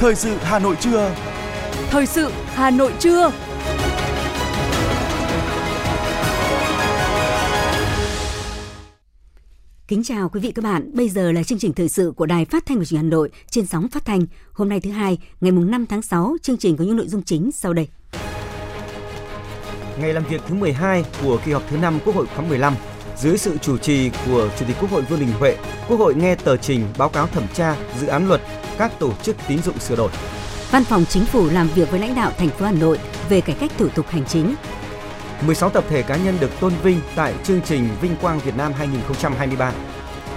Thời sự Hà Nội trưa. Thời sự Hà Nội trưa. Kính chào quý vị các bạn. Bây giờ là chương trình thời sự của Đài Phát thanh và Truyền hình Hà Nội trên sóng phát thanh. Hôm nay thứ hai, ngày mùng 5 tháng 6, chương trình có những nội dung chính sau đây. Ngày làm việc thứ 12 của kỳ họp thứ 5 Quốc hội khóa 15, dưới sự chủ trì của Chủ tịch Quốc hội Vương Đình Huệ, Quốc hội nghe tờ trình báo cáo thẩm tra dự án luật các tổ chức tín dụng sửa đổi. Văn phòng Chính phủ làm việc với lãnh đạo thành phố Hà Nội về cải cách thủ tục hành chính. 16 tập thể cá nhân được tôn vinh tại chương trình Vinh Quang Việt Nam 2023.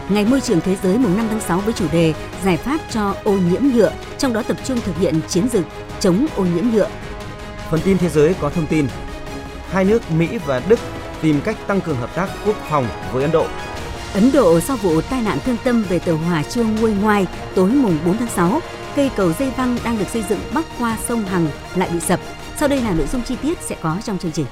Ngày Môi trường Thế giới mùng 5 tháng 6 với chủ đề Giải pháp cho ô nhiễm nhựa, trong đó tập trung thực hiện chiến dịch chống ô nhiễm nhựa. Phần tin thế giới có thông tin hai nước Mỹ và Đức tìm cách tăng cường hợp tác quốc phòng với Ấn Độ. Ấn Độ sau vụ tai nạn thương tâm về tàu hỏa trương nguôi ngoai tối mùng 4 tháng 6, cây cầu dây văng đang được xây dựng bắc qua sông Hằng lại bị sập. Sau đây là nội dung chi tiết sẽ có trong chương trình.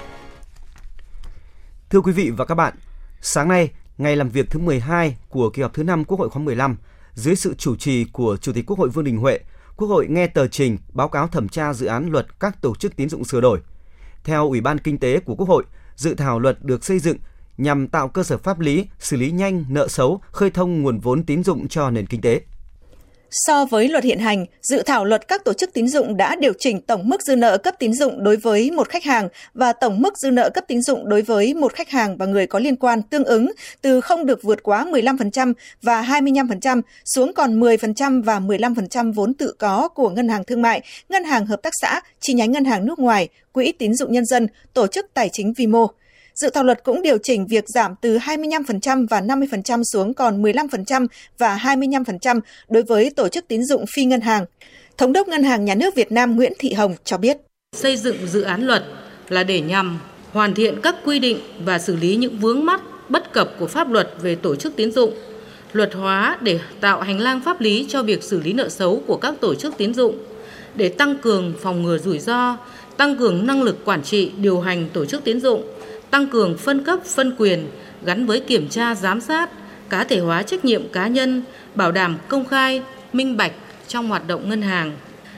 Thưa quý vị và các bạn, sáng nay, ngày làm việc thứ 12 của kỳ họp thứ 5 Quốc hội khóa 15, dưới sự chủ trì của Chủ tịch Quốc hội Vương Đình Huệ, Quốc hội nghe tờ trình báo cáo thẩm tra dự án luật các tổ chức tín dụng sửa đổi. Theo Ủy ban Kinh tế của Quốc hội, dự thảo luật được xây dựng nhằm tạo cơ sở pháp lý xử lý nhanh nợ xấu, khơi thông nguồn vốn tín dụng cho nền kinh tế. So với luật hiện hành, dự thảo luật các tổ chức tín dụng đã điều chỉnh tổng mức dư nợ cấp tín dụng đối với một khách hàng và tổng mức dư nợ cấp tín dụng đối với một khách hàng và người có liên quan tương ứng từ không được vượt quá 15% và 25% xuống còn 10% và 15% vốn tự có của ngân hàng thương mại, ngân hàng hợp tác xã, chi nhánh ngân hàng nước ngoài, quỹ tín dụng nhân dân, tổ chức tài chính vi mô. Dự thảo luật cũng điều chỉnh việc giảm từ 25% và 50% xuống còn 15% và 25% đối với tổ chức tín dụng phi ngân hàng. Thống đốc Ngân hàng Nhà nước Việt Nam Nguyễn Thị Hồng cho biết. Xây dựng dự án luật là để nhằm hoàn thiện các quy định và xử lý những vướng mắc bất cập của pháp luật về tổ chức tín dụng, luật hóa để tạo hành lang pháp lý cho việc xử lý nợ xấu của các tổ chức tín dụng, để tăng cường phòng ngừa rủi ro, tăng cường năng lực quản trị điều hành tổ chức tín dụng, tăng cường phân cấp phân quyền gắn với kiểm tra giám sát, cá thể hóa trách nhiệm cá nhân, bảo đảm công khai, minh bạch trong hoạt động ngân hàng.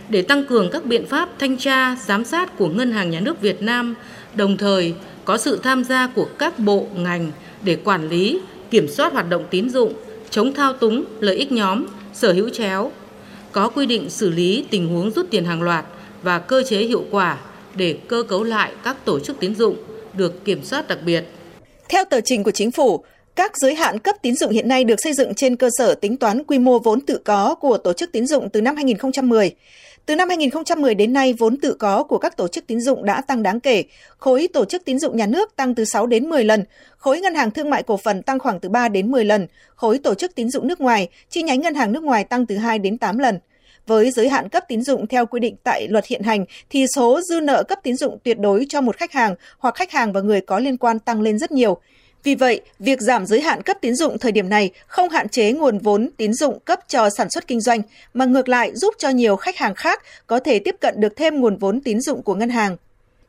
Để tăng cường các biện pháp thanh tra, giám sát của Ngân hàng Nhà nước Việt Nam, đồng thời có sự tham gia của các bộ ngành để quản lý, kiểm soát hoạt động tín dụng, chống thao túng lợi ích nhóm, sở hữu chéo, có quy định xử lý tình huống rút tiền hàng loạt và cơ chế hiệu quả để cơ cấu lại các tổ chức tín dụng được kiểm soát đặc biệt. Theo tờ trình của chính phủ, các giới hạn cấp tín dụng hiện nay được xây dựng trên cơ sở tính toán quy mô vốn tự có của tổ chức tín dụng từ năm 2010. Từ năm 2010 đến nay, vốn tự có của các tổ chức tín dụng đã tăng đáng kể. Khối tổ chức tín dụng nhà nước tăng từ 6 đến 10 lần, khối ngân hàng thương mại cổ phần tăng khoảng từ 3 đến 10 lần, khối tổ chức tín dụng nước ngoài, chi nhánh ngân hàng nước ngoài tăng từ 2 đến 8 lần. Với giới hạn cấp tín dụng theo quy định tại luật hiện hành thì số dư nợ cấp tín dụng tuyệt đối cho một khách hàng hoặc khách hàng và người có liên quan tăng lên rất nhiều. Vì vậy, việc giảm giới hạn cấp tín dụng thời điểm này không hạn chế nguồn vốn tín dụng cấp cho sản xuất kinh doanh, mà ngược lại giúp cho nhiều khách hàng khác có thể tiếp cận được thêm nguồn vốn tín dụng của ngân hàng.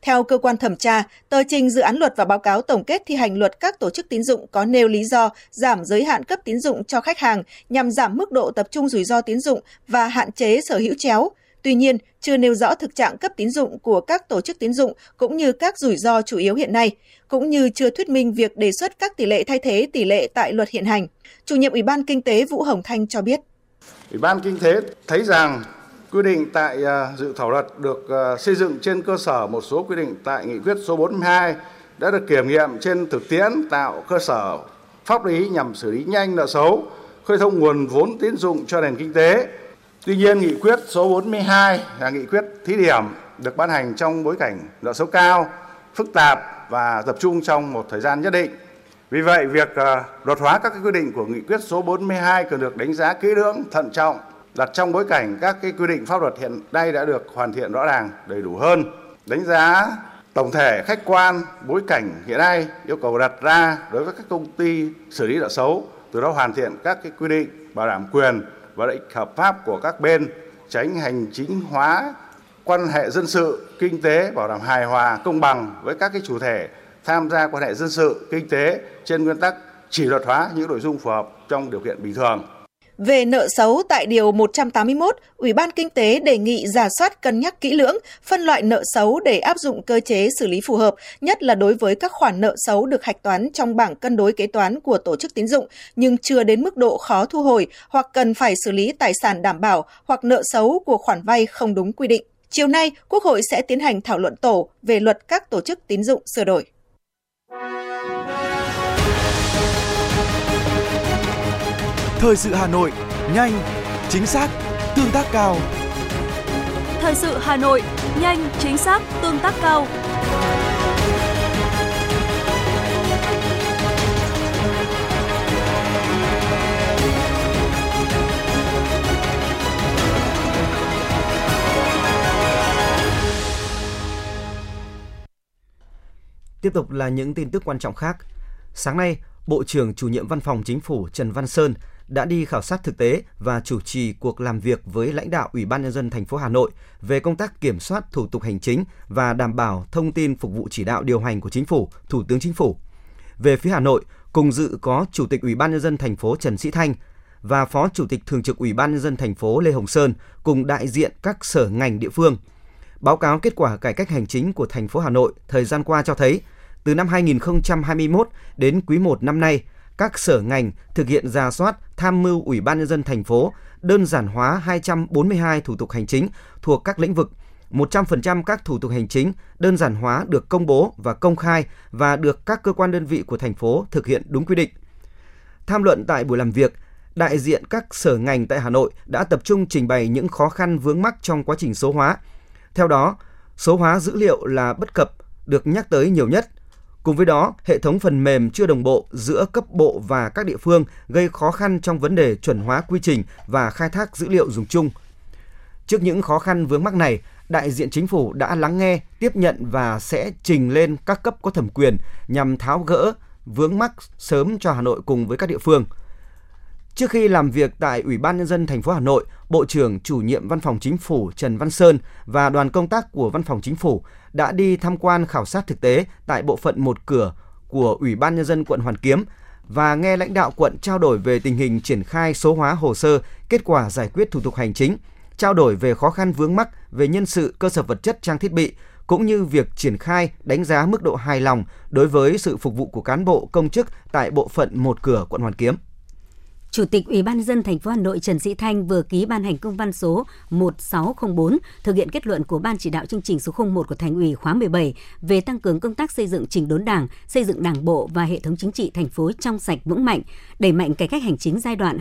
Theo cơ quan thẩm tra, tờ trình dự án luật và báo cáo tổng kết thi hành luật các tổ chức tín dụng có nêu lý do giảm giới hạn cấp tín dụng cho khách hàng nhằm giảm mức độ tập trung rủi ro tín dụng và hạn chế sở hữu chéo. Tuy nhiên, chưa nêu rõ thực trạng cấp tín dụng của các tổ chức tín dụng cũng như các rủi ro chủ yếu hiện nay, cũng như chưa thuyết minh việc đề xuất các tỷ lệ thay thế tỷ lệ tại luật hiện hành. Chủ nhiệm Ủy ban Kinh tế Vũ Hồng Thanh cho biết. Ủy ban Kinh tế thấy rằng Quy định tại à, dự thảo luật được à, xây dựng trên cơ sở một số quy định tại nghị quyết số 42 đã được kiểm nghiệm trên thực tiễn tạo cơ sở pháp lý nhằm xử lý nhanh nợ xấu, khơi thông nguồn vốn tín dụng cho nền kinh tế. Tuy nhiên, nghị quyết số 42 là nghị quyết thí điểm được ban hành trong bối cảnh nợ xấu cao, phức tạp và tập trung trong một thời gian nhất định. Vì vậy, việc à, luật hóa các quy định của nghị quyết số 42 cần được đánh giá kỹ lưỡng, thận trọng đặt trong bối cảnh các cái quy định pháp luật hiện nay đã được hoàn thiện rõ ràng, đầy đủ hơn, đánh giá tổng thể khách quan, bối cảnh hiện nay, yêu cầu đặt ra đối với các công ty xử lý nợ xấu, từ đó hoàn thiện các cái quy định bảo đảm quyền và lợi ích hợp pháp của các bên, tránh hành chính hóa quan hệ dân sự, kinh tế, bảo đảm hài hòa, công bằng với các cái chủ thể, tham gia quan hệ dân sự, kinh tế trên nguyên tắc chỉ luật hóa những nội dung phù hợp trong điều kiện bình thường. Về nợ xấu tại Điều 181, Ủy ban Kinh tế đề nghị giả soát cân nhắc kỹ lưỡng, phân loại nợ xấu để áp dụng cơ chế xử lý phù hợp, nhất là đối với các khoản nợ xấu được hạch toán trong bảng cân đối kế toán của tổ chức tín dụng nhưng chưa đến mức độ khó thu hồi hoặc cần phải xử lý tài sản đảm bảo hoặc nợ xấu của khoản vay không đúng quy định. Chiều nay, Quốc hội sẽ tiến hành thảo luận tổ về luật các tổ chức tín dụng sửa đổi. Thời sự Hà Nội, nhanh, chính xác, tương tác cao. Thời sự Hà Nội, nhanh, chính xác, tương tác cao. Tiếp tục là những tin tức quan trọng khác. Sáng nay, Bộ trưởng chủ nhiệm Văn phòng Chính phủ Trần Văn Sơn đã đi khảo sát thực tế và chủ trì cuộc làm việc với lãnh đạo Ủy ban nhân dân thành phố Hà Nội về công tác kiểm soát thủ tục hành chính và đảm bảo thông tin phục vụ chỉ đạo điều hành của Chính phủ, Thủ tướng Chính phủ. Về phía Hà Nội, cùng dự có Chủ tịch Ủy ban nhân dân thành phố Trần Sĩ Thanh và Phó Chủ tịch Thường trực Ủy ban nhân dân thành phố Lê Hồng Sơn cùng đại diện các sở ngành địa phương. Báo cáo kết quả cải cách hành chính của thành phố Hà Nội thời gian qua cho thấy, từ năm 2021 đến quý 1 năm nay, các sở ngành thực hiện ra soát, tham mưu Ủy ban nhân dân thành phố đơn giản hóa 242 thủ tục hành chính thuộc các lĩnh vực. 100% các thủ tục hành chính đơn giản hóa được công bố và công khai và được các cơ quan đơn vị của thành phố thực hiện đúng quy định. Tham luận tại buổi làm việc, đại diện các sở ngành tại Hà Nội đã tập trung trình bày những khó khăn vướng mắc trong quá trình số hóa. Theo đó, số hóa dữ liệu là bất cập được nhắc tới nhiều nhất – Cùng với đó, hệ thống phần mềm chưa đồng bộ giữa cấp bộ và các địa phương gây khó khăn trong vấn đề chuẩn hóa quy trình và khai thác dữ liệu dùng chung. Trước những khó khăn vướng mắc này, đại diện chính phủ đã lắng nghe, tiếp nhận và sẽ trình lên các cấp có thẩm quyền nhằm tháo gỡ vướng mắc sớm cho Hà Nội cùng với các địa phương. Trước khi làm việc tại Ủy ban nhân dân thành phố Hà Nội, Bộ trưởng chủ nhiệm Văn phòng Chính phủ Trần Văn Sơn và đoàn công tác của Văn phòng Chính phủ đã đi tham quan khảo sát thực tế tại bộ phận một cửa của Ủy ban nhân dân quận Hoàn Kiếm và nghe lãnh đạo quận trao đổi về tình hình triển khai số hóa hồ sơ, kết quả giải quyết thủ tục hành chính, trao đổi về khó khăn vướng mắc về nhân sự, cơ sở vật chất, trang thiết bị cũng như việc triển khai đánh giá mức độ hài lòng đối với sự phục vụ của cán bộ công chức tại bộ phận một cửa quận Hoàn Kiếm. Chủ tịch Ủy ban dân thành phố Hà Nội Trần Sĩ Thanh vừa ký ban hành công văn số 1604 thực hiện kết luận của Ban chỉ đạo chương trình số 01 của Thành ủy khóa 17 về tăng cường công tác xây dựng chỉnh đốn Đảng, xây dựng Đảng bộ và hệ thống chính trị thành phố trong sạch vững mạnh, đẩy mạnh cải cách hành chính giai đoạn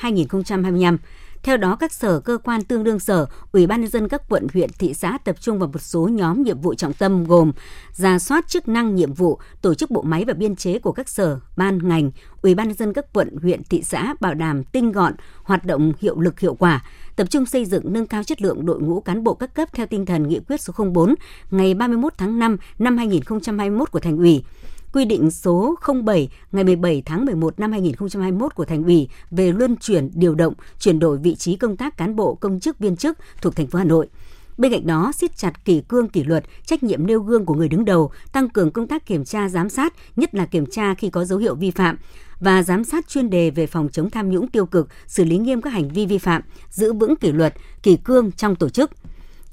2021-2025 theo đó, các sở cơ quan tương đương sở, Ủy ban nhân dân các quận, huyện, thị xã tập trung vào một số nhóm nhiệm vụ trọng tâm gồm ra soát chức năng nhiệm vụ, tổ chức bộ máy và biên chế của các sở, ban, ngành, Ủy ban nhân dân các quận, huyện, thị xã bảo đảm tinh gọn, hoạt động hiệu lực hiệu quả, tập trung xây dựng nâng cao chất lượng đội ngũ cán bộ các cấp theo tinh thần nghị quyết số 04 ngày 31 tháng 5 năm 2021 của Thành ủy quy định số 07 ngày 17 tháng 11 năm 2021 của Thành ủy về luân chuyển, điều động, chuyển đổi vị trí công tác cán bộ công chức viên chức thuộc thành phố Hà Nội. Bên cạnh đó, siết chặt kỷ cương kỷ luật, trách nhiệm nêu gương của người đứng đầu, tăng cường công tác kiểm tra giám sát, nhất là kiểm tra khi có dấu hiệu vi phạm và giám sát chuyên đề về phòng chống tham nhũng tiêu cực, xử lý nghiêm các hành vi vi phạm, giữ vững kỷ luật, kỷ cương trong tổ chức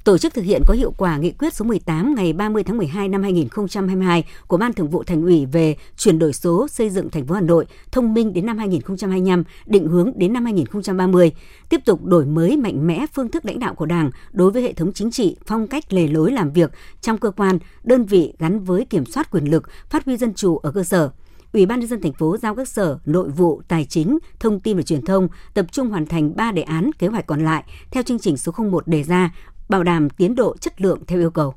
tổ chức thực hiện có hiệu quả nghị quyết số 18 ngày 30 tháng 12 năm 2022 của Ban Thường vụ Thành ủy về chuyển đổi số xây dựng thành phố Hà Nội thông minh đến năm 2025, định hướng đến năm 2030, tiếp tục đổi mới mạnh mẽ phương thức lãnh đạo của Đảng đối với hệ thống chính trị, phong cách lề lối làm việc trong cơ quan, đơn vị gắn với kiểm soát quyền lực, phát huy dân chủ ở cơ sở. Ủy ban nhân dân thành phố giao các sở nội vụ, tài chính, thông tin và truyền thông tập trung hoàn thành 3 đề án kế hoạch còn lại theo chương trình số 01 đề ra bảo đảm tiến độ chất lượng theo yêu cầu.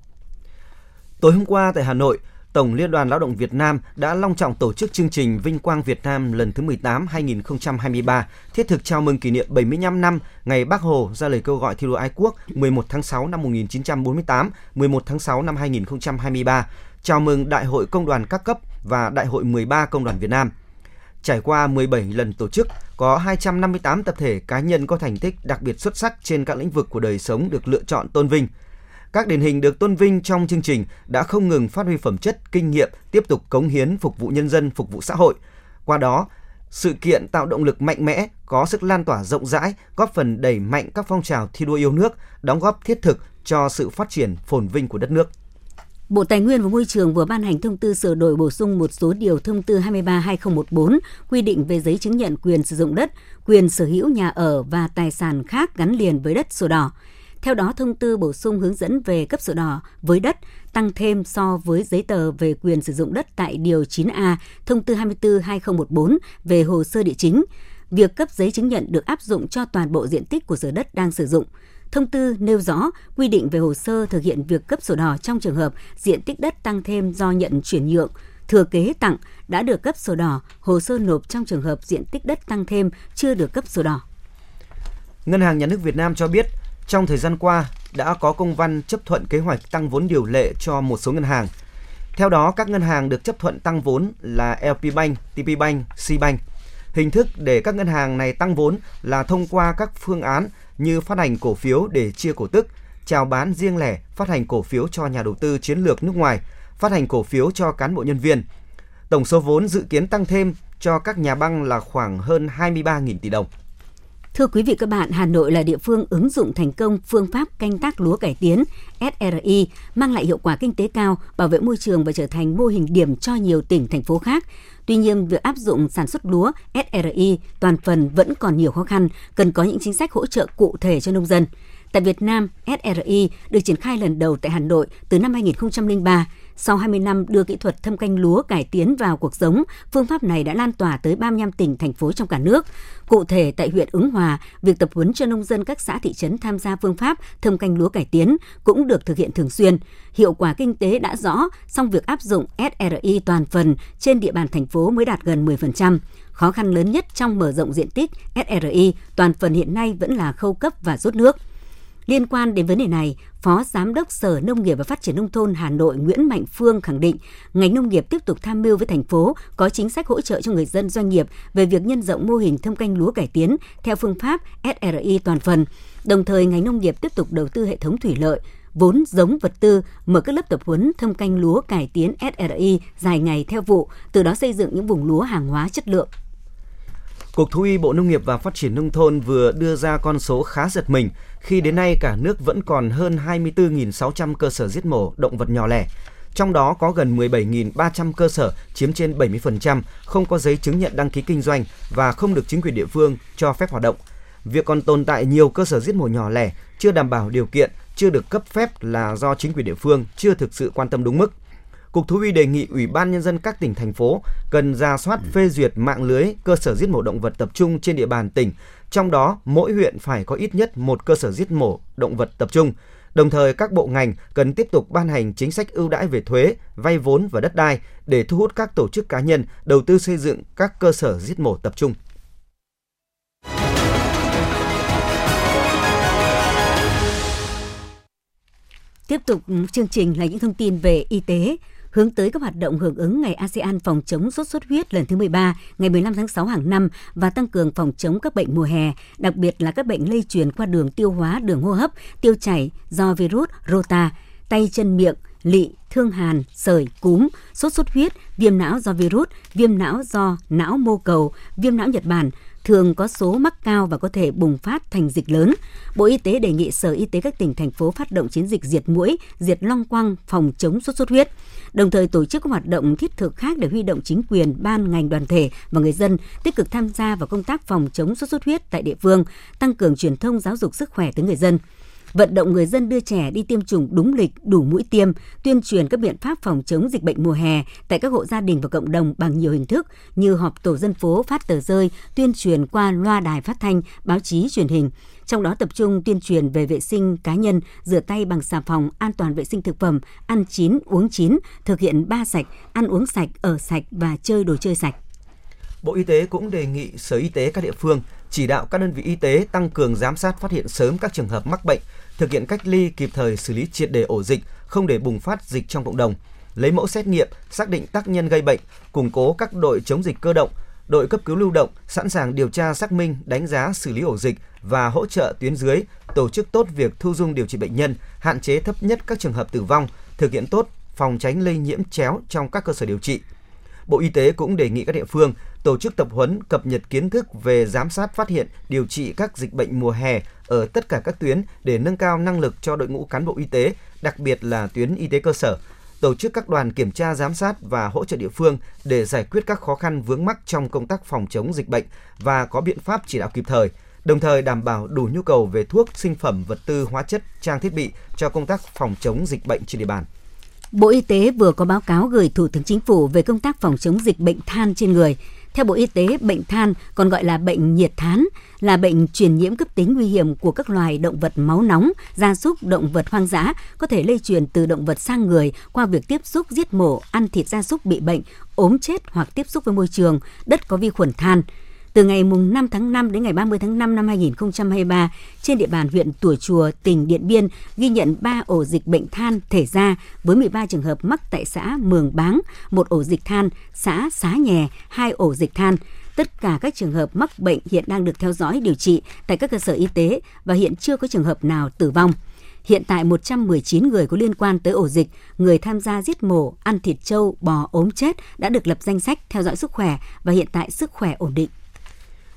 Tối hôm qua tại Hà Nội, Tổng Liên đoàn Lao động Việt Nam đã long trọng tổ chức chương trình Vinh quang Việt Nam lần thứ 18 2023, thiết thực chào mừng kỷ niệm 75 năm ngày Bác Hồ ra lời kêu gọi thi đua ái quốc 11 tháng 6 năm 1948, 11 tháng 6 năm 2023, chào mừng Đại hội Công đoàn các cấp và Đại hội 13 Công đoàn Việt Nam. Trải qua 17 lần tổ chức, có 258 tập thể cá nhân có thành tích đặc biệt xuất sắc trên các lĩnh vực của đời sống được lựa chọn tôn vinh. Các điển hình được tôn vinh trong chương trình đã không ngừng phát huy phẩm chất, kinh nghiệm, tiếp tục cống hiến phục vụ nhân dân, phục vụ xã hội. Qua đó, sự kiện tạo động lực mạnh mẽ, có sức lan tỏa rộng rãi, góp phần đẩy mạnh các phong trào thi đua yêu nước, đóng góp thiết thực cho sự phát triển phồn vinh của đất nước. Bộ Tài nguyên và Môi trường vừa ban hành thông tư sửa đổi bổ sung một số điều thông tư 23/2014 quy định về giấy chứng nhận quyền sử dụng đất, quyền sở hữu nhà ở và tài sản khác gắn liền với đất sổ đỏ. Theo đó, thông tư bổ sung hướng dẫn về cấp sổ đỏ với đất tăng thêm so với giấy tờ về quyền sử dụng đất tại Điều 9A, thông tư 24-2014 về hồ sơ địa chính. Việc cấp giấy chứng nhận được áp dụng cho toàn bộ diện tích của sở đất đang sử dụng. Thông tư nêu rõ quy định về hồ sơ thực hiện việc cấp sổ đỏ trong trường hợp diện tích đất tăng thêm do nhận chuyển nhượng, thừa kế tặng đã được cấp sổ đỏ, hồ sơ nộp trong trường hợp diện tích đất tăng thêm chưa được cấp sổ đỏ. Ngân hàng Nhà nước Việt Nam cho biết, trong thời gian qua đã có công văn chấp thuận kế hoạch tăng vốn điều lệ cho một số ngân hàng. Theo đó, các ngân hàng được chấp thuận tăng vốn là LP Bank, TP Bank, C Bank. Hình thức để các ngân hàng này tăng vốn là thông qua các phương án như phát hành cổ phiếu để chia cổ tức, chào bán riêng lẻ, phát hành cổ phiếu cho nhà đầu tư chiến lược nước ngoài, phát hành cổ phiếu cho cán bộ nhân viên. Tổng số vốn dự kiến tăng thêm cho các nhà băng là khoảng hơn 23.000 tỷ đồng. Thưa quý vị các bạn, Hà Nội là địa phương ứng dụng thành công phương pháp canh tác lúa cải tiến SRI, mang lại hiệu quả kinh tế cao, bảo vệ môi trường và trở thành mô hình điểm cho nhiều tỉnh, thành phố khác. Tuy nhiên, việc áp dụng sản xuất lúa SRI toàn phần vẫn còn nhiều khó khăn, cần có những chính sách hỗ trợ cụ thể cho nông dân. Tại Việt Nam, SRI được triển khai lần đầu tại Hà Nội từ năm 2003. Sau 20 năm đưa kỹ thuật thâm canh lúa cải tiến vào cuộc sống, phương pháp này đã lan tỏa tới 35 tỉnh, thành phố trong cả nước. Cụ thể, tại huyện Ứng Hòa, việc tập huấn cho nông dân các xã thị trấn tham gia phương pháp thâm canh lúa cải tiến cũng được thực hiện thường xuyên. Hiệu quả kinh tế đã rõ, song việc áp dụng SRI toàn phần trên địa bàn thành phố mới đạt gần 10%. Khó khăn lớn nhất trong mở rộng diện tích SRI toàn phần hiện nay vẫn là khâu cấp và rút nước. Liên quan đến vấn đề này, Phó Giám đốc Sở Nông nghiệp và Phát triển Nông thôn Hà Nội Nguyễn Mạnh Phương khẳng định ngành nông nghiệp tiếp tục tham mưu với thành phố có chính sách hỗ trợ cho người dân doanh nghiệp về việc nhân rộng mô hình thâm canh lúa cải tiến theo phương pháp SRI toàn phần. Đồng thời, ngành nông nghiệp tiếp tục đầu tư hệ thống thủy lợi, vốn giống vật tư, mở các lớp tập huấn thâm canh lúa cải tiến SRI dài ngày theo vụ, từ đó xây dựng những vùng lúa hàng hóa chất lượng. Cục Thú y Bộ Nông nghiệp và Phát triển Nông thôn vừa đưa ra con số khá giật mình khi đến nay cả nước vẫn còn hơn 24.600 cơ sở giết mổ động vật nhỏ lẻ. Trong đó có gần 17.300 cơ sở chiếm trên 70% không có giấy chứng nhận đăng ký kinh doanh và không được chính quyền địa phương cho phép hoạt động. Việc còn tồn tại nhiều cơ sở giết mổ nhỏ lẻ chưa đảm bảo điều kiện, chưa được cấp phép là do chính quyền địa phương chưa thực sự quan tâm đúng mức. Cục Thú y đề nghị Ủy ban Nhân dân các tỉnh, thành phố cần ra soát phê duyệt mạng lưới cơ sở giết mổ động vật tập trung trên địa bàn tỉnh, trong đó mỗi huyện phải có ít nhất một cơ sở giết mổ động vật tập trung. Đồng thời, các bộ ngành cần tiếp tục ban hành chính sách ưu đãi về thuế, vay vốn và đất đai để thu hút các tổ chức cá nhân đầu tư xây dựng các cơ sở giết mổ tập trung. Tiếp tục chương trình là những thông tin về y tế hướng tới các hoạt động hưởng ứng Ngày ASEAN phòng chống sốt xuất huyết lần thứ 13, ngày 15 tháng 6 hàng năm và tăng cường phòng chống các bệnh mùa hè, đặc biệt là các bệnh lây truyền qua đường tiêu hóa, đường hô hấp, tiêu chảy do virus rota, tay chân miệng, lị, thương hàn, sởi, cúm, sốt xuất huyết, viêm não do virus, viêm não do não mô cầu, viêm não Nhật Bản, thường có số mắc cao và có thể bùng phát thành dịch lớn. Bộ Y tế đề nghị Sở Y tế các tỉnh, thành phố phát động chiến dịch diệt mũi, diệt long quăng, phòng chống sốt xuất huyết. Đồng thời tổ chức các hoạt động thiết thực khác để huy động chính quyền, ban, ngành, đoàn thể và người dân tích cực tham gia vào công tác phòng chống sốt xuất huyết tại địa phương, tăng cường truyền thông giáo dục sức khỏe tới người dân vận động người dân đưa trẻ đi tiêm chủng đúng lịch, đủ mũi tiêm, tuyên truyền các biện pháp phòng chống dịch bệnh mùa hè tại các hộ gia đình và cộng đồng bằng nhiều hình thức như họp tổ dân phố phát tờ rơi, tuyên truyền qua loa đài phát thanh, báo chí truyền hình. Trong đó tập trung tuyên truyền về vệ sinh cá nhân, rửa tay bằng xà phòng, an toàn vệ sinh thực phẩm, ăn chín, uống chín, thực hiện ba sạch, ăn uống sạch, ở sạch và chơi đồ chơi sạch. Bộ Y tế cũng đề nghị Sở Y tế các địa phương chỉ đạo các đơn vị y tế tăng cường giám sát phát hiện sớm các trường hợp mắc bệnh, thực hiện cách ly kịp thời xử lý triệt đề ổ dịch, không để bùng phát dịch trong cộng đồng, lấy mẫu xét nghiệm, xác định tác nhân gây bệnh, củng cố các đội chống dịch cơ động, đội cấp cứu lưu động sẵn sàng điều tra xác minh, đánh giá xử lý ổ dịch và hỗ trợ tuyến dưới, tổ chức tốt việc thu dung điều trị bệnh nhân, hạn chế thấp nhất các trường hợp tử vong, thực hiện tốt phòng tránh lây nhiễm chéo trong các cơ sở điều trị. Bộ Y tế cũng đề nghị các địa phương tổ chức tập huấn cập nhật kiến thức về giám sát phát hiện, điều trị các dịch bệnh mùa hè ở tất cả các tuyến để nâng cao năng lực cho đội ngũ cán bộ y tế, đặc biệt là tuyến y tế cơ sở tổ chức các đoàn kiểm tra giám sát và hỗ trợ địa phương để giải quyết các khó khăn vướng mắc trong công tác phòng chống dịch bệnh và có biện pháp chỉ đạo kịp thời, đồng thời đảm bảo đủ nhu cầu về thuốc, sinh phẩm, vật tư, hóa chất, trang thiết bị cho công tác phòng chống dịch bệnh trên địa bàn. Bộ Y tế vừa có báo cáo gửi Thủ tướng Chính phủ về công tác phòng chống dịch bệnh than trên người. Theo Bộ Y tế, bệnh than còn gọi là bệnh nhiệt thán là bệnh truyền nhiễm cấp tính nguy hiểm của các loài động vật máu nóng, gia súc, động vật hoang dã, có thể lây truyền từ động vật sang người qua việc tiếp xúc giết mổ, ăn thịt gia súc bị bệnh, ốm chết hoặc tiếp xúc với môi trường, đất có vi khuẩn than. Từ ngày mùng 5 tháng 5 đến ngày 30 tháng 5 năm 2023, trên địa bàn huyện Tủa Chùa, tỉnh Điện Biên ghi nhận 3 ổ dịch bệnh than thể ra với 13 trường hợp mắc tại xã Mường Báng, một ổ dịch than, xã Xá Nhè, hai ổ dịch than. Tất cả các trường hợp mắc bệnh hiện đang được theo dõi điều trị tại các cơ sở y tế và hiện chưa có trường hợp nào tử vong. Hiện tại 119 người có liên quan tới ổ dịch, người tham gia giết mổ, ăn thịt trâu, bò ốm chết đã được lập danh sách theo dõi sức khỏe và hiện tại sức khỏe ổn định.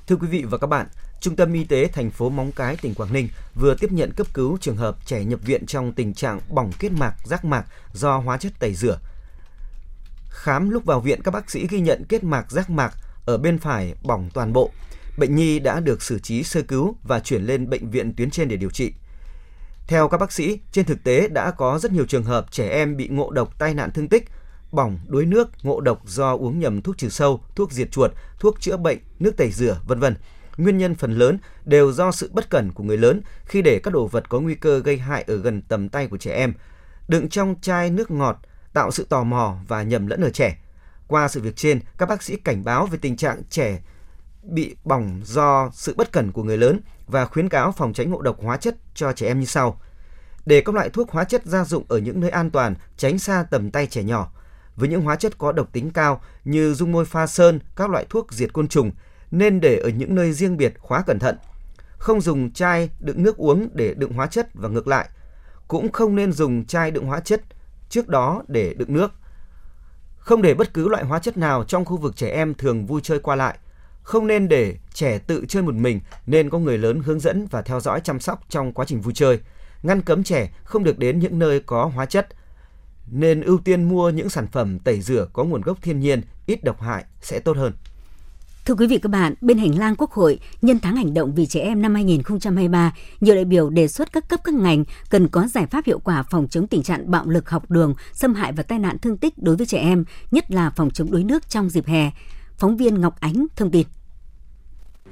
Thưa quý vị và các bạn, Trung tâm Y tế thành phố Móng Cái, tỉnh Quảng Ninh vừa tiếp nhận cấp cứu trường hợp trẻ nhập viện trong tình trạng bỏng kết mạc, giác mạc do hóa chất tẩy rửa. Khám lúc vào viện, các bác sĩ ghi nhận kết mạc giác mạc ở bên phải bỏng toàn bộ. Bệnh nhi đã được xử trí sơ cứu và chuyển lên bệnh viện tuyến trên để điều trị. Theo các bác sĩ, trên thực tế đã có rất nhiều trường hợp trẻ em bị ngộ độc tai nạn thương tích, bỏng, đuối nước, ngộ độc do uống nhầm thuốc trừ sâu, thuốc diệt chuột, thuốc chữa bệnh, nước tẩy rửa, vân vân. Nguyên nhân phần lớn đều do sự bất cẩn của người lớn khi để các đồ vật có nguy cơ gây hại ở gần tầm tay của trẻ em, đựng trong chai nước ngọt, tạo sự tò mò và nhầm lẫn ở trẻ. Qua sự việc trên, các bác sĩ cảnh báo về tình trạng trẻ bị bỏng do sự bất cẩn của người lớn và khuyến cáo phòng tránh ngộ độc hóa chất cho trẻ em như sau. Để các loại thuốc hóa chất gia dụng ở những nơi an toàn, tránh xa tầm tay trẻ nhỏ. Với những hóa chất có độc tính cao như dung môi pha sơn, các loại thuốc diệt côn trùng, nên để ở những nơi riêng biệt khóa cẩn thận. Không dùng chai đựng nước uống để đựng hóa chất và ngược lại. Cũng không nên dùng chai đựng hóa chất trước đó để đựng nước – không để bất cứ loại hóa chất nào trong khu vực trẻ em thường vui chơi qua lại. Không nên để trẻ tự chơi một mình nên có người lớn hướng dẫn và theo dõi chăm sóc trong quá trình vui chơi. Ngăn cấm trẻ không được đến những nơi có hóa chất. Nên ưu tiên mua những sản phẩm tẩy rửa có nguồn gốc thiên nhiên, ít độc hại sẽ tốt hơn. Thưa quý vị các bạn, bên hành lang Quốc hội, nhân tháng hành động vì trẻ em năm 2023, nhiều đại biểu đề xuất các cấp các ngành cần có giải pháp hiệu quả phòng chống tình trạng bạo lực học đường, xâm hại và tai nạn thương tích đối với trẻ em, nhất là phòng chống đuối nước trong dịp hè. Phóng viên Ngọc Ánh thông tin.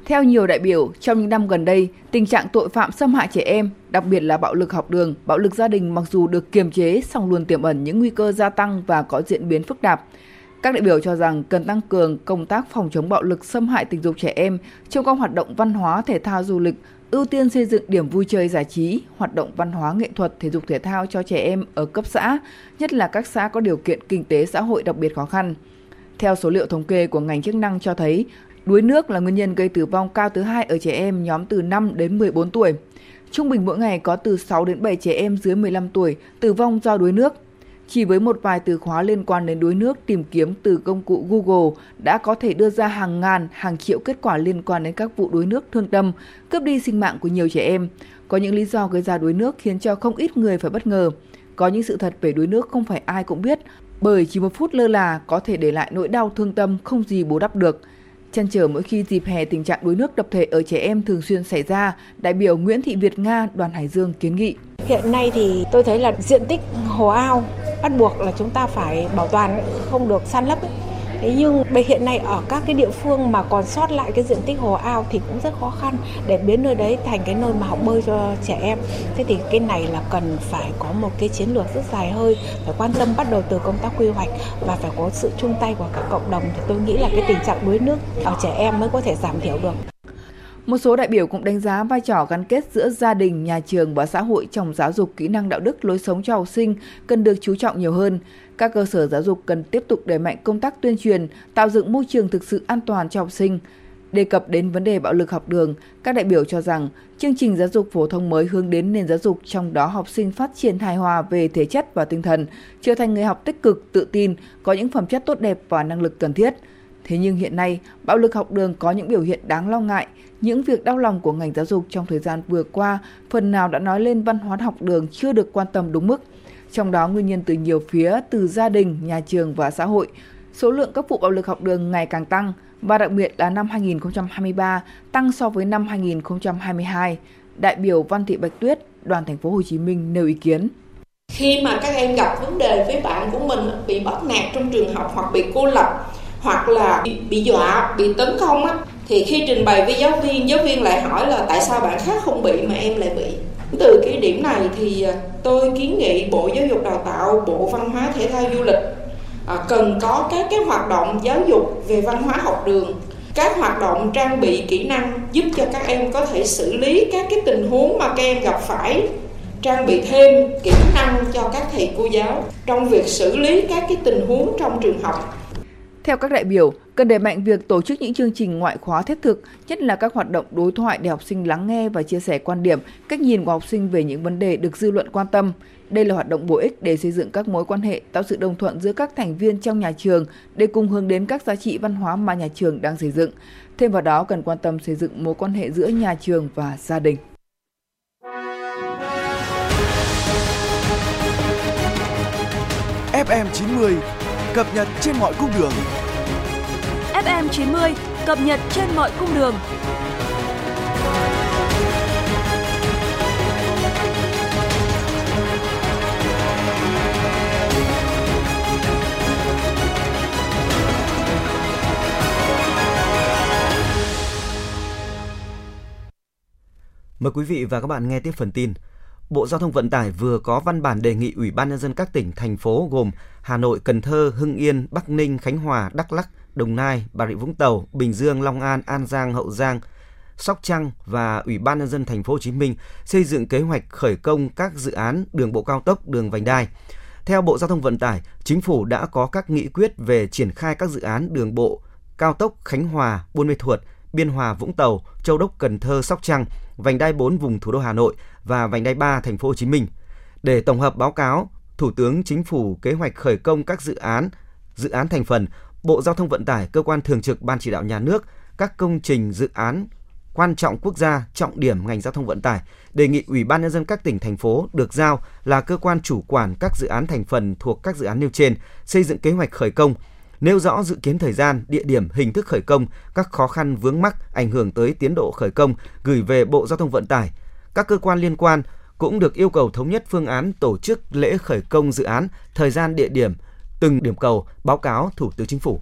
Theo nhiều đại biểu, trong những năm gần đây, tình trạng tội phạm xâm hại trẻ em, đặc biệt là bạo lực học đường, bạo lực gia đình mặc dù được kiềm chế, song luôn tiềm ẩn những nguy cơ gia tăng và có diễn biến phức tạp. Các đại biểu cho rằng cần tăng cường công tác phòng chống bạo lực xâm hại tình dục trẻ em trong các hoạt động văn hóa, thể thao, du lịch, ưu tiên xây dựng điểm vui chơi giải trí, hoạt động văn hóa nghệ thuật, thể dục thể thao cho trẻ em ở cấp xã, nhất là các xã có điều kiện kinh tế xã hội đặc biệt khó khăn. Theo số liệu thống kê của ngành chức năng cho thấy, đuối nước là nguyên nhân gây tử vong cao thứ hai ở trẻ em nhóm từ 5 đến 14 tuổi. Trung bình mỗi ngày có từ 6 đến 7 trẻ em dưới 15 tuổi tử vong do đuối nước. Chỉ với một vài từ khóa liên quan đến đuối nước tìm kiếm từ công cụ Google đã có thể đưa ra hàng ngàn, hàng triệu kết quả liên quan đến các vụ đuối nước thương tâm, cướp đi sinh mạng của nhiều trẻ em. Có những lý do gây ra đuối nước khiến cho không ít người phải bất ngờ. Có những sự thật về đuối nước không phải ai cũng biết, bởi chỉ một phút lơ là có thể để lại nỗi đau thương tâm không gì bù đắp được. Chăn trở mỗi khi dịp hè tình trạng đuối nước tập thể ở trẻ em thường xuyên xảy ra, đại biểu Nguyễn Thị Việt Nga, đoàn Hải Dương kiến nghị. Hiện nay thì tôi thấy là diện tích hồ ao bắt buộc là chúng ta phải bảo toàn không được san lấp Thế nhưng bây hiện nay ở các cái địa phương mà còn sót lại cái diện tích hồ ao thì cũng rất khó khăn để biến nơi đấy thành cái nơi mà học bơi cho trẻ em. Thế thì cái này là cần phải có một cái chiến lược rất dài hơi, phải quan tâm bắt đầu từ công tác quy hoạch và phải có sự chung tay của cả cộng đồng thì tôi nghĩ là cái tình trạng đuối nước ở trẻ em mới có thể giảm thiểu được. Một số đại biểu cũng đánh giá vai trò gắn kết giữa gia đình, nhà trường và xã hội trong giáo dục kỹ năng đạo đức lối sống cho học sinh cần được chú trọng nhiều hơn. Các cơ sở giáo dục cần tiếp tục đẩy mạnh công tác tuyên truyền, tạo dựng môi trường thực sự an toàn cho học sinh. Đề cập đến vấn đề bạo lực học đường, các đại biểu cho rằng chương trình giáo dục phổ thông mới hướng đến nền giáo dục trong đó học sinh phát triển hài hòa về thể chất và tinh thần, trở thành người học tích cực, tự tin, có những phẩm chất tốt đẹp và năng lực cần thiết. Thế nhưng hiện nay, bạo lực học đường có những biểu hiện đáng lo ngại. Những việc đau lòng của ngành giáo dục trong thời gian vừa qua phần nào đã nói lên văn hóa học đường chưa được quan tâm đúng mức. Trong đó nguyên nhân từ nhiều phía, từ gia đình, nhà trường và xã hội. Số lượng các vụ bạo lực học đường ngày càng tăng, và đặc biệt là năm 2023 tăng so với năm 2022. Đại biểu Văn Thị Bạch Tuyết, đoàn thành phố Hồ Chí Minh nêu ý kiến. Khi mà các em gặp vấn đề với bạn của mình bị bắt nạt trong trường học hoặc bị cô lập hoặc là bị, bị dọa, bị tấn công á thì khi trình bày với giáo viên, giáo viên lại hỏi là tại sao bạn khác không bị mà em lại bị. Từ cái điểm này thì à, tôi kiến nghị Bộ Giáo dục Đào tạo, Bộ Văn hóa Thể thao Du lịch à, cần có các cái hoạt động giáo dục về văn hóa học đường. Các hoạt động trang bị kỹ năng giúp cho các em có thể xử lý các cái tình huống mà các em gặp phải trang bị thêm kỹ năng cho các thầy cô giáo trong việc xử lý các cái tình huống trong trường học theo các đại biểu, cần đẩy mạnh việc tổ chức những chương trình ngoại khóa thiết thực, nhất là các hoạt động đối thoại để học sinh lắng nghe và chia sẻ quan điểm, cách nhìn của học sinh về những vấn đề được dư luận quan tâm. Đây là hoạt động bổ ích để xây dựng các mối quan hệ, tạo sự đồng thuận giữa các thành viên trong nhà trường để cùng hướng đến các giá trị văn hóa mà nhà trường đang xây dựng. Thêm vào đó cần quan tâm xây dựng mối quan hệ giữa nhà trường và gia đình. FM90 cập nhật trên mọi cung đường. FM 90 cập nhật trên mọi cung đường. Mời quý vị và các bạn nghe tiếp phần tin. Bộ Giao thông Vận tải vừa có văn bản đề nghị Ủy ban nhân dân các tỉnh thành phố gồm Hà Nội, Cần Thơ, Hưng Yên, Bắc Ninh, Khánh Hòa, Đắk Lắk, Đồng Nai, Bà Rịa Vũng Tàu, Bình Dương, Long An, An Giang, Hậu Giang, Sóc Trăng và Ủy ban nhân dân thành phố Hồ Chí Minh xây dựng kế hoạch khởi công các dự án đường bộ cao tốc, đường vành đai. Theo Bộ Giao thông Vận tải, chính phủ đã có các nghị quyết về triển khai các dự án đường bộ cao tốc Khánh Hòa, Buôn Mê Thuột, Biên Hòa, Vũng Tàu, Châu Đốc, Cần Thơ, Sóc Trăng, vành đai 4 vùng thủ đô Hà Nội và vành đai 3 thành phố Hồ Chí Minh. Để tổng hợp báo cáo, Thủ tướng Chính phủ kế hoạch khởi công các dự án, dự án thành phần, Bộ Giao thông Vận tải, cơ quan thường trực Ban chỉ đạo nhà nước, các công trình dự án quan trọng quốc gia, trọng điểm ngành giao thông vận tải, đề nghị Ủy ban nhân dân các tỉnh thành phố được giao là cơ quan chủ quản các dự án thành phần thuộc các dự án nêu trên, xây dựng kế hoạch khởi công, nêu rõ dự kiến thời gian, địa điểm, hình thức khởi công, các khó khăn vướng mắc ảnh hưởng tới tiến độ khởi công gửi về Bộ Giao thông Vận tải. Các cơ quan liên quan cũng được yêu cầu thống nhất phương án tổ chức lễ khởi công dự án, thời gian địa điểm, từng điểm cầu, báo cáo Thủ tướng Chính phủ.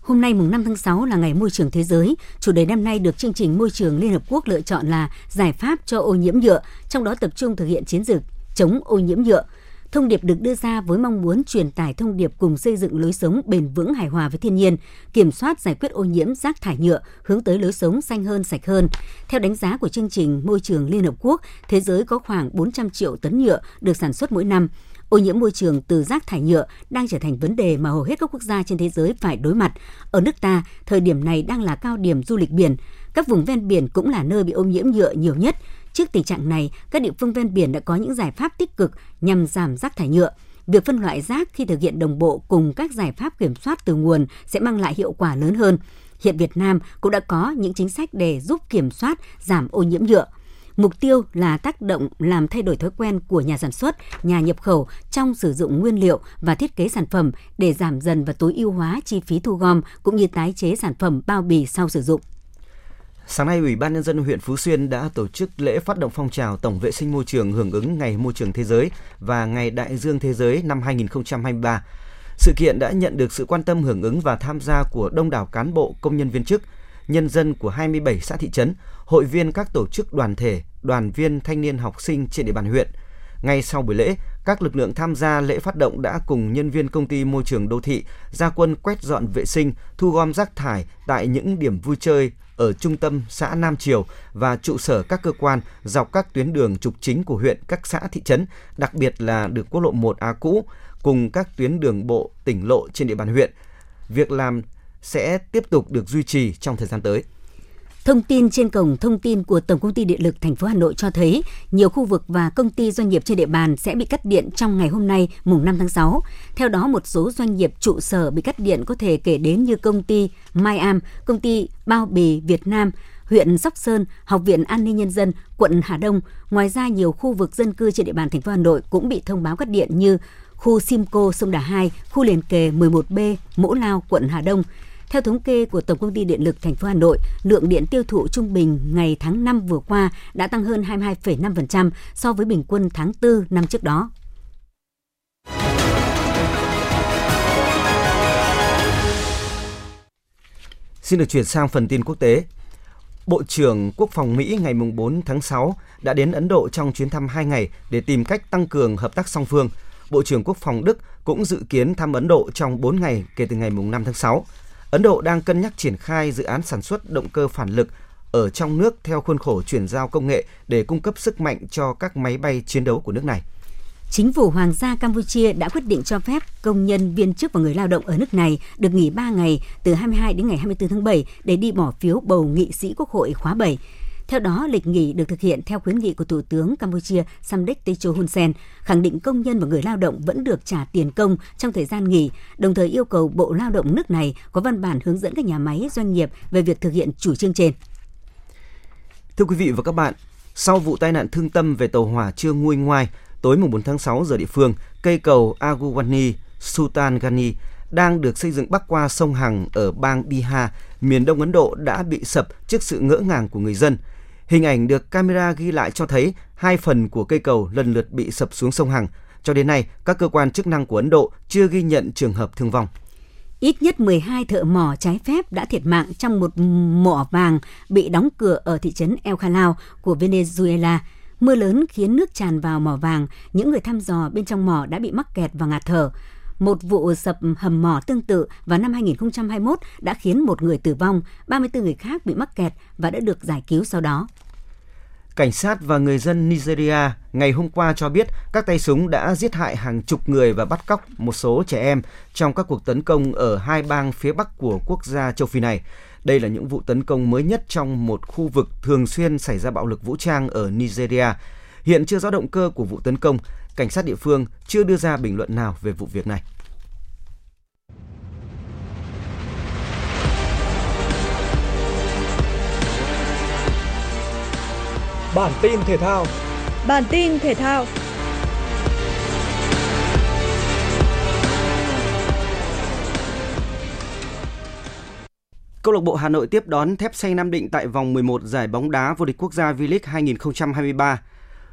Hôm nay mùng 5 tháng 6 là ngày môi trường thế giới. Chủ đề năm nay được chương trình môi trường Liên Hợp Quốc lựa chọn là giải pháp cho ô nhiễm nhựa, trong đó tập trung thực hiện chiến dịch chống ô nhiễm nhựa. Thông điệp được đưa ra với mong muốn truyền tải thông điệp cùng xây dựng lối sống bền vững hài hòa với thiên nhiên, kiểm soát giải quyết ô nhiễm rác thải nhựa, hướng tới lối sống xanh hơn, sạch hơn. Theo đánh giá của chương trình Môi trường Liên Hợp Quốc, thế giới có khoảng 400 triệu tấn nhựa được sản xuất mỗi năm. Ô nhiễm môi trường từ rác thải nhựa đang trở thành vấn đề mà hầu hết các quốc gia trên thế giới phải đối mặt. Ở nước ta, thời điểm này đang là cao điểm du lịch biển. Các vùng ven biển cũng là nơi bị ô nhiễm nhựa nhiều nhất. Trước tình trạng này, các địa phương ven biển đã có những giải pháp tích cực nhằm giảm rác thải nhựa. Việc phân loại rác khi thực hiện đồng bộ cùng các giải pháp kiểm soát từ nguồn sẽ mang lại hiệu quả lớn hơn. Hiện Việt Nam cũng đã có những chính sách để giúp kiểm soát giảm ô nhiễm nhựa. Mục tiêu là tác động làm thay đổi thói quen của nhà sản xuất, nhà nhập khẩu trong sử dụng nguyên liệu và thiết kế sản phẩm để giảm dần và tối ưu hóa chi phí thu gom cũng như tái chế sản phẩm bao bì sau sử dụng. Sáng nay, Ủy ban Nhân dân huyện Phú Xuyên đã tổ chức lễ phát động phong trào tổng vệ sinh môi trường hưởng ứng Ngày Môi trường Thế giới và Ngày Đại dương Thế giới năm 2023. Sự kiện đã nhận được sự quan tâm hưởng ứng và tham gia của đông đảo cán bộ, công nhân viên chức, nhân dân của 27 xã thị trấn, hội viên các tổ chức đoàn thể, đoàn viên thanh niên học sinh trên địa bàn huyện. Ngay sau buổi lễ, các lực lượng tham gia lễ phát động đã cùng nhân viên công ty môi trường đô thị ra quân quét dọn vệ sinh, thu gom rác thải tại những điểm vui chơi ở trung tâm xã Nam Triều và trụ sở các cơ quan dọc các tuyến đường trục chính của huyện, các xã thị trấn, đặc biệt là đường quốc lộ 1A cũ cùng các tuyến đường bộ tỉnh lộ trên địa bàn huyện. Việc làm sẽ tiếp tục được duy trì trong thời gian tới. Thông tin trên cổng thông tin của Tổng công ty Điện lực thành phố Hà Nội cho thấy nhiều khu vực và công ty doanh nghiệp trên địa bàn sẽ bị cắt điện trong ngày hôm nay, mùng 5 tháng 6. Theo đó, một số doanh nghiệp trụ sở bị cắt điện có thể kể đến như công ty Mai Am, công ty Bao Bì Việt Nam, huyện Sóc Sơn, Học viện An ninh Nhân dân, quận Hà Đông. Ngoài ra, nhiều khu vực dân cư trên địa bàn thành phố Hà Nội cũng bị thông báo cắt điện như khu Simco Sông Đà 2, khu liền kề 11B, Mỗ Lao, quận Hà Đông. Theo thống kê của Tổng công ty Điện lực thành phố Hà Nội, lượng điện tiêu thụ trung bình ngày tháng 5 vừa qua đã tăng hơn 22,5% so với bình quân tháng 4 năm trước đó. Xin được chuyển sang phần tin quốc tế. Bộ trưởng Quốc phòng Mỹ ngày 4 tháng 6 đã đến Ấn Độ trong chuyến thăm 2 ngày để tìm cách tăng cường hợp tác song phương. Bộ trưởng Quốc phòng Đức cũng dự kiến thăm Ấn Độ trong 4 ngày kể từ ngày 5 tháng 6. Ấn Độ đang cân nhắc triển khai dự án sản xuất động cơ phản lực ở trong nước theo khuôn khổ chuyển giao công nghệ để cung cấp sức mạnh cho các máy bay chiến đấu của nước này. Chính phủ Hoàng gia Campuchia đã quyết định cho phép công nhân, viên chức và người lao động ở nước này được nghỉ 3 ngày từ 22 đến ngày 24 tháng 7 để đi bỏ phiếu bầu nghị sĩ Quốc hội khóa 7. Theo đó, lịch nghỉ được thực hiện theo khuyến nghị của Thủ tướng Campuchia Samdech Techo Hun Sen, khẳng định công nhân và người lao động vẫn được trả tiền công trong thời gian nghỉ, đồng thời yêu cầu Bộ Lao động nước này có văn bản hướng dẫn các nhà máy doanh nghiệp về việc thực hiện chủ trương trên. Thưa quý vị và các bạn, sau vụ tai nạn thương tâm về tàu hỏa chưa nguôi ngoai, tối mùng 4 tháng 6 giờ địa phương, cây cầu Aguwani Sultan Ghani đang được xây dựng bắc qua sông Hằng ở bang Bihar, miền đông Ấn Độ đã bị sập trước sự ngỡ ngàng của người dân. Hình ảnh được camera ghi lại cho thấy hai phần của cây cầu lần lượt bị sập xuống sông Hằng. Cho đến nay, các cơ quan chức năng của Ấn Độ chưa ghi nhận trường hợp thương vong. Ít nhất 12 thợ mỏ trái phép đã thiệt mạng trong một mỏ vàng bị đóng cửa ở thị trấn El Khalao của Venezuela. Mưa lớn khiến nước tràn vào mỏ vàng, những người thăm dò bên trong mỏ đã bị mắc kẹt và ngạt thở. Một vụ sập hầm mỏ tương tự vào năm 2021 đã khiến một người tử vong, 34 người khác bị mắc kẹt và đã được giải cứu sau đó. Cảnh sát và người dân Nigeria ngày hôm qua cho biết các tay súng đã giết hại hàng chục người và bắt cóc một số trẻ em trong các cuộc tấn công ở hai bang phía bắc của quốc gia châu Phi này. Đây là những vụ tấn công mới nhất trong một khu vực thường xuyên xảy ra bạo lực vũ trang ở Nigeria. Hiện chưa rõ động cơ của vụ tấn công, cảnh sát địa phương chưa đưa ra bình luận nào về vụ việc này. Bản tin thể thao Bản tin thể thao Câu lạc bộ Hà Nội tiếp đón Thép Xanh Nam Định tại vòng 11 giải bóng đá vô địch quốc gia V-League 2023.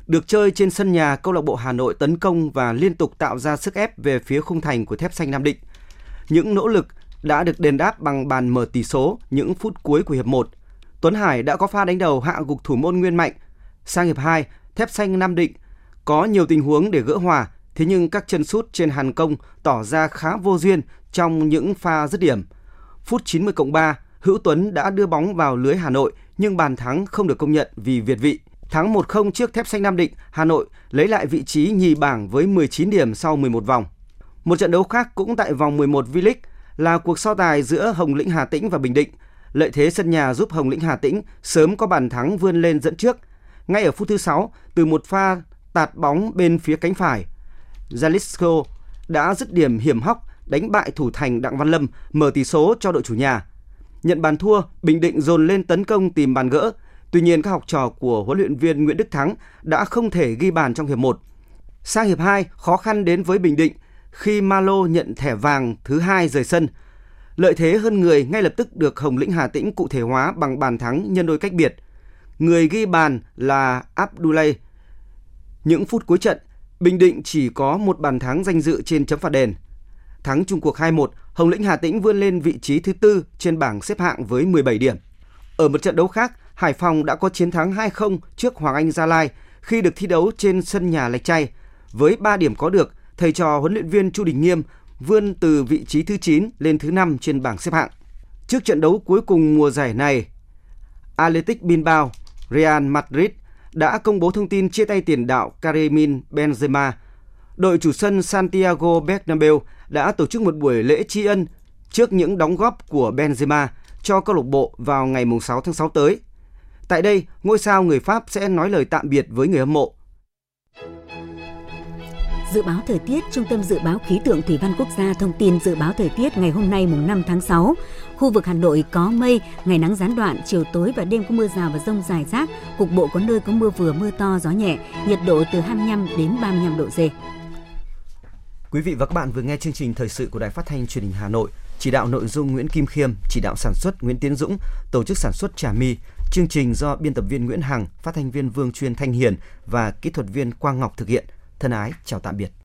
Được chơi trên sân nhà, câu lạc bộ Hà Nội tấn công và liên tục tạo ra sức ép về phía khung thành của Thép Xanh Nam Định. Những nỗ lực đã được đền đáp bằng bàn mở tỷ số những phút cuối của hiệp 1. Tuấn Hải đã có pha đánh đầu hạ gục thủ môn Nguyên Mạnh. Sang hiệp 2, Thép Xanh Nam Định có nhiều tình huống để gỡ hòa, thế nhưng các chân sút trên Hàn Công tỏ ra khá vô duyên trong những pha dứt điểm. Phút 90 cộng 3, Hữu Tuấn đã đưa bóng vào lưới Hà Nội nhưng bàn thắng không được công nhận vì việt vị. Thắng 1-0 trước Thép Xanh Nam Định, Hà Nội lấy lại vị trí nhì bảng với 19 điểm sau 11 vòng. Một trận đấu khác cũng tại vòng 11 V-League là cuộc so tài giữa Hồng Lĩnh Hà Tĩnh và Bình Định. Lợi thế sân nhà giúp Hồng Lĩnh Hà Tĩnh sớm có bàn thắng vươn lên dẫn trước. Ngay ở phút thứ 6, từ một pha tạt bóng bên phía cánh phải, Jalisco đã dứt điểm hiểm hóc đánh bại thủ thành Đặng Văn Lâm mở tỷ số cho đội chủ nhà. Nhận bàn thua, Bình Định dồn lên tấn công tìm bàn gỡ. Tuy nhiên các học trò của huấn luyện viên Nguyễn Đức Thắng đã không thể ghi bàn trong hiệp 1. Sang hiệp 2, khó khăn đến với Bình Định khi Malo nhận thẻ vàng thứ hai rời sân. Lợi thế hơn người ngay lập tức được Hồng Lĩnh Hà Tĩnh cụ thể hóa bằng bàn thắng nhân đôi cách biệt. Người ghi bàn là Abdulay. Những phút cuối trận, Bình Định chỉ có một bàn thắng danh dự trên chấm phạt đền. Thắng chung cuộc 2-1, Hồng Lĩnh Hà Tĩnh vươn lên vị trí thứ tư trên bảng xếp hạng với 17 điểm. Ở một trận đấu khác, Hải Phòng đã có chiến thắng 2-0 trước Hoàng Anh Gia Lai khi được thi đấu trên sân nhà Lạch Tray. Với 3 điểm có được, thầy trò huấn luyện viên Chu Đình Nghiêm vươn từ vị trí thứ 9 lên thứ 5 trên bảng xếp hạng. Trước trận đấu cuối cùng mùa giải này, Athletic Bilbao, Real Madrid đã công bố thông tin chia tay tiền đạo Karim Benzema. Đội chủ sân Santiago Bernabeu đã tổ chức một buổi lễ tri ân trước những đóng góp của Benzema cho câu lạc bộ vào ngày 6 tháng 6 tới. Tại đây, ngôi sao người Pháp sẽ nói lời tạm biệt với người hâm mộ. Dự báo thời tiết, Trung tâm Dự báo Khí tượng Thủy văn Quốc gia thông tin dự báo thời tiết ngày hôm nay mùng 5 tháng 6. Khu vực Hà Nội có mây, ngày nắng gián đoạn, chiều tối và đêm có mưa rào và rông rải rác, cục bộ có nơi có mưa vừa mưa to, gió nhẹ, nhiệt độ từ 25 đến 35 độ C. Quý vị và các bạn vừa nghe chương trình thời sự của Đài Phát thanh Truyền hình Hà Nội. Chỉ đạo nội dung Nguyễn Kim Khiêm, chỉ đạo sản xuất Nguyễn Tiến Dũng, tổ chức sản xuất Trà My. Chương trình do biên tập viên Nguyễn Hằng, phát thanh viên Vương Chuyên Thanh Hiền và kỹ thuật viên Quang Ngọc thực hiện. Thân ái, chào tạm biệt.